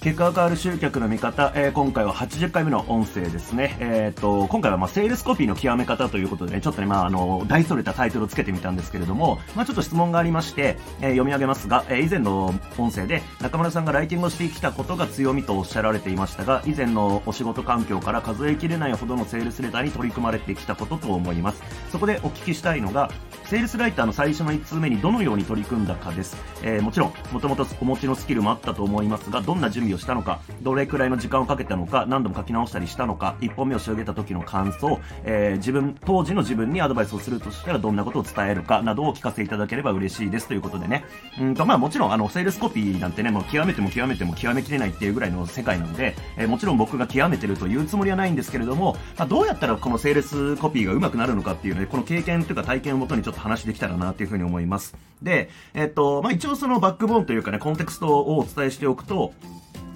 結果が変わる集客の見方、えー、今回は80回目の音声ですね。えっ、ー、と、今回はまあ、セールスコピーの極め方ということでね、ちょっとね、まあ、あの、大それたタイトルをつけてみたんですけれども、まあ、ちょっと質問がありまして、えー、読み上げますが、えー、以前の音声で、中村さんがライティングをしてきたことが強みとおっしゃられていましたが、以前のお仕事環境から数えきれないほどのセールスレターに取り組まれてきたことと思います。そこでお聞きしたいのが、セールスライターの最初の1通目にどのように取り組んだかです。えー、もちろん、もともとお持ちのスキルもあったと思いますが、どんな準備をしたのか、どれくらいの時間をかけたのか、何度も書き直したりしたのか、1本目を仕上げた時の感想、えー、自分、当時の自分にアドバイスをするとしたらどんなことを伝えるかなどをお聞かせいただければ嬉しいですということでね。うんと、まあもちろん、あの、セールスコピーなんてね、もう極めても極めても極めきれないっていうぐらいの世界なので、えー、もちろん僕が極めてるというつもりはないんですけれども、まあ、どうやったらこのセールスコピーが上手くなるのかっていうので、この経験というか体験をもとにちょっと話できたらなというふうに思います。で、えっと、まあ、一応そのバックボーンというかね、コンテクストをお伝えしておくと、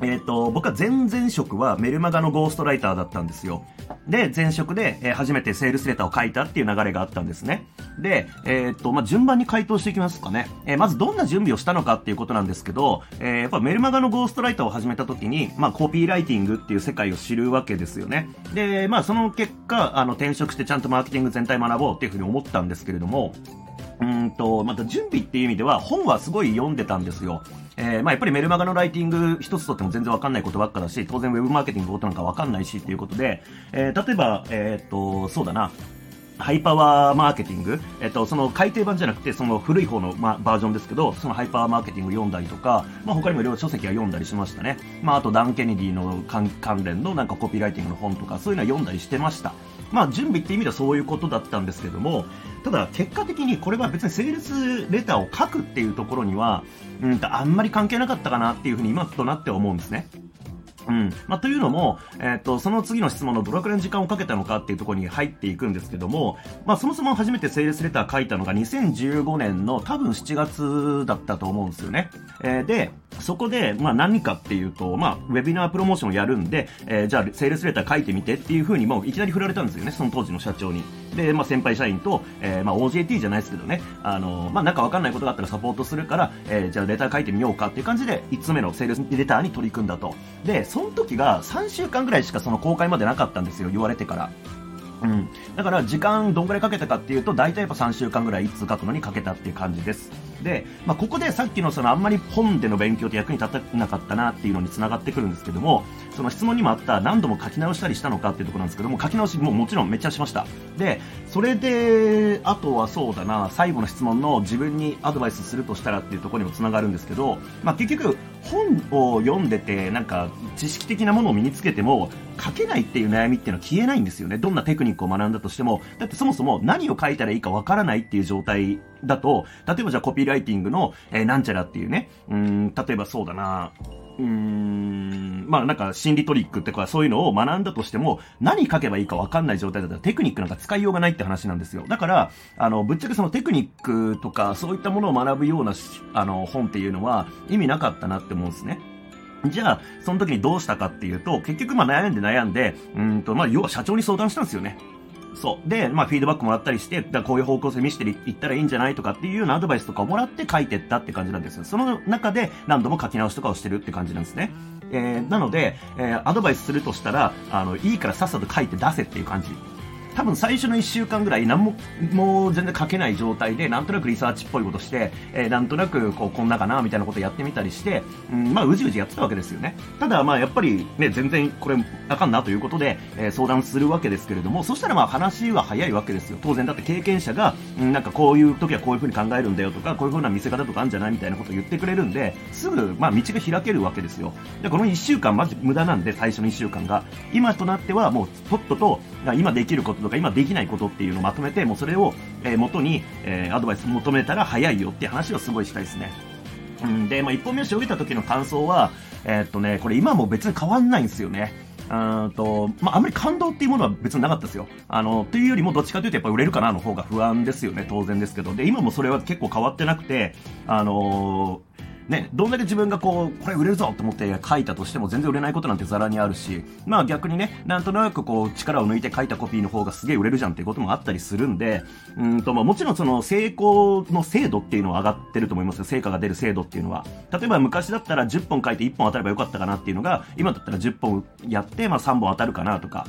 えっ、ー、と、僕は前々職はメルマガのゴーストライターだったんですよ。で、前職で、えー、初めてセールスレターを書いたっていう流れがあったんですね。で、えっ、ー、と、まあ、順番に回答していきますかね。えまずどんな準備をしたのかっていうことなんですけど、えやっぱメルマガのゴーストライターを始めた時に、まあ、コピーライティングっていう世界を知るわけですよね。で、まあ、その結果、あの、転職してちゃんとマーケティング全体学ぼうっていうふうに思ったんですけれども、うんと、また準備っていう意味では本はすごい読んでたんですよ。えー、まあやっぱりメルマガのライティング一つとっても全然わかんないことばっかだし、当然ウェブマーケティングのことなんかわかんないしっていうことで、えー、例えば、えー、っと、そうだな、ハイパワーマーケティング、えっと、その改訂版じゃなくて、その古い方の、ま、バージョンですけど、そのハイパワーマーケティングを読んだりとか、まあ、他にもいろいろ書籍は読んだりしましたね。まあ、あと、ダン・ケネディの関連のなんかコピーライティングの本とか、そういうのは読んだりしてました。まあ、準備って意味ではそういうことだったんですけども、ただ、結果的にこれは別にセールスレターを書くっていうところには、うんと、あんまり関係なかったかなっていうふうに今となって思うんですね。うん。まあ、というのも、えっ、ー、と、その次の質問のどれくらいの時間をかけたのかっていうところに入っていくんですけども、まあ、そもそも初めてセールスレター書いたのが2015年の多分7月だったと思うんですよね。えー、で、そこで、まあ何かっていうと、まあ、ウェビナープロモーションをやるんで、えー、じゃあ、セールスレター書いてみてっていうふうに、もういきなり振られたんですよね、その当時の社長に。で、まあ先輩社員と、えー、まあ OJT じゃないですけどね、あのー、まあなんかわかんないことがあったらサポートするから、えー、じゃあレター書いてみようかっていう感じで、5つ目のセールスレターに取り組んだと。で、その時が3週間ぐらいしかその公開までなかったんですよ、言われてから。うん。だから時間どんぐらいかけたかっていうと、大体やっぱ3週間ぐらいいつ書くのにかけたっていう感じです。で、まあ、ここでさっきのそのあんまり本での勉強って役に立たなかったなっていうのに繋がってくるんですけども、その質問にもあった何度も書き直したりしたのかっていうところなんですけども、書き直しももちろんめっちゃしました。で、それで、あとはそうだな、最後の質問の自分にアドバイスするとしたらっていうところにも繋がるんですけど、まあ、結局、本を読んでて、なんか、知識的なものを身につけても、書けないっていう悩みっていうのは消えないんですよね。どんなテクニックを学んだとしても。だってそもそも何を書いたらいいかわからないっていう状態だと、例えばじゃあコピーライティングの、えー、なんちゃらっていうね、うん、例えばそうだな、うーん、まあなんか心理トリックってかそういうのを学んだとしても、何書けばいいかわかんない状態だったらテクニックなんか使いようがないって話なんですよ。だから、あの、ぶっちゃけそのテクニックとかそういったものを学ぶような、あの、本っていうのは意味なかったなって思うんですね。じゃあ、その時にどうしたかっていうと、結局まあ悩んで悩んで、うんと、まあ要は社長に相談したんですよね。そう。で、まあ、フィードバックもらったりして、だこういう方向性見せていったらいいんじゃないとかっていうようなアドバイスとかをもらって書いてったって感じなんですよ。その中で何度も書き直しとかをしてるって感じなんですね。えー、なので、えー、アドバイスするとしたら、あの、いいからさっさと書いて出せっていう感じ。多分最初の1週間ぐらい何も、もう全然書けない状態で、なんとなくリサーチっぽいことして、えー、なんとなくこう、こんなかな、みたいなことやってみたりして、うん、まあ、うじうじやってたわけですよね。ただ、まあ、やっぱりね、全然これあかんなということで、えー、相談するわけですけれども、そしたらまあ話は早いわけですよ。当然だって経験者が、うん、なんかこういう時はこういう風に考えるんだよとか、こういう風な見せ方とかあるんじゃないみたいなことを言ってくれるんで、すぐ、まあ、道が開けるわけですよ。で、この1週間マジ無駄なんで、最初の1週間が。今となってはもう、とっとと、今できることとか今できないことっていうのをまとめて、もうそれを、え、元に、え、アドバイス求めたら早いよって話をすごいしたいですね。うん、で、まあ、一本目を仕上げた時の感想は、えー、っとね、これ今も別に変わんないんですよね。うんと、まあ、あんまり感動っていうものは別になかったですよ。あの、というよりもどっちかというとやっぱ売れるかなの方が不安ですよね、当然ですけど。で、今もそれは結構変わってなくて、あのーね、どんだけ自分がこう、これ売れるぞと思って書いたとしても全然売れないことなんてザラにあるし、まあ逆にね、なんとなくこう、力を抜いて書いたコピーの方がすげえ売れるじゃんっていうこともあったりするんで、うんと、まあもちろんその成功の精度っていうのは上がってると思いますよ。成果が出る精度っていうのは。例えば昔だったら10本書いて1本当たればよかったかなっていうのが、今だったら10本やって、まあ3本当たるかなとか、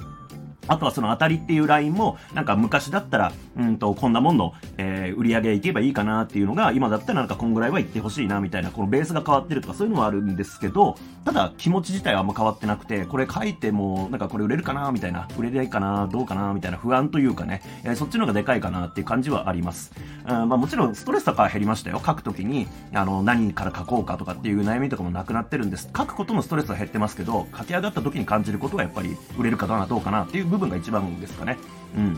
あとはその当たりっていうラインも、なんか昔だったら、うんと、こんなもんの、えー、売り上げいけばいいかなっていうのが、今だったらなんかこんぐらいは行ってほしいなみたいな、このベースが変わってるとかそういうのはあるんですけど、ただ気持ち自体はあんま変わってなくて、これ書いても、なんかこれ売れるかなみたいな、売れないかなどうかなみたいな不安というかね、えー、そっちの方がでかいかなっていう感じはあります。うん、まあもちろんストレスとかは減りましたよ。書くときに、あの、何から書こうかとかっていう悩みとかもなくなってるんです。書くことのストレスは減ってますけど、書き上がった時に感じることがやっぱり売れるかどうかなっていう部分が一番ですかね。うん。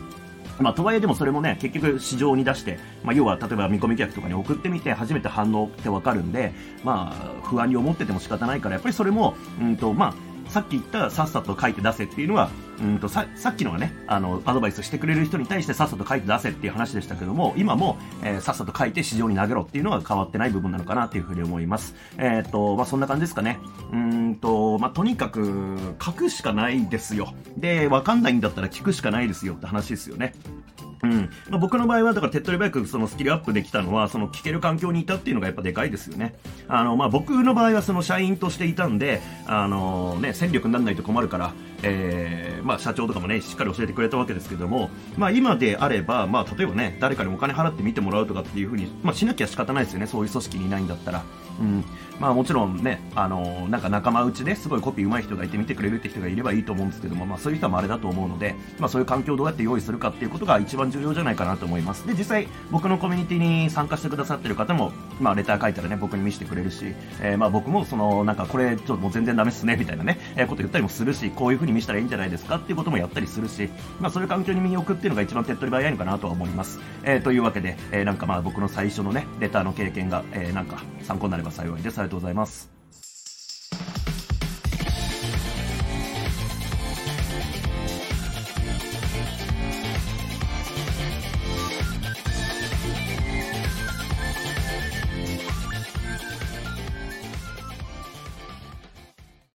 まあ、とはいえでもそれもね、結局市場に出して、まあ、要は例えば見込み客とかに送ってみて初めて反応ってわかるんで、まあ、不安に思ってても仕方ないから、やっぱりそれも、うんと、まあ、さっき言ったさっさと書いて出せっていうのは、うんとささっきのはね、あの、アドバイスしてくれる人に対してさっさと書いて出せっていう話でしたけども、今も、えー、さっさと書いて市場に投げろっていうのは変わってない部分なのかなっていうふうに思います。えっ、と、まあ、そんな感じですかね。うんと、まあ、とにかく、書くしかないですよ。で、わかんないんだったら聞くしかないですよって話ですよね。うん。まあ、僕の場合は、だから手っ取り早くそのスキルアップできたのは、その聞ける環境にいたっていうのがやっぱでかいですよね。あの、まあ、僕の場合はその社員としていたんで、あのね、戦力にならないと困るから、えー、まあ、社長とかもね、しっかり教えてくれたわけですけども、まあ、今であれば、まあ、例えばね、誰かにお金払って見てもらうとかっていうふうに、まあ、しなきゃ仕方ないですよね。そういう組織にいないんだったら。うん。まあもちろんね、あの、なんか仲間内ですごいコピー上手い人がいて見てくれるって人がいればいいと思うんですけども、まあそういう人もあれだと思うので、まあそういう環境をどうやって用意するかっていうことが一番重要じゃないかなと思います。で、実際僕のコミュニティに参加してくださってる方も、まあレター書いたらね、僕に見せてくれるし、えー、まあ僕もその、なんかこれちょっともう全然ダメっすね、みたいなね、えー、こと言ったりもするし、こういうふう風に見せたらいいんじゃないですかっていうこともやったりするし、まあそういう環境に身を置くっていうのが一番手っ取り早いのかなとは思います。えー、というわけで、えー、なんかまあ僕の最初のね、レターの経験が、えー、なんか参考になれば幸いです。ありがとうございます。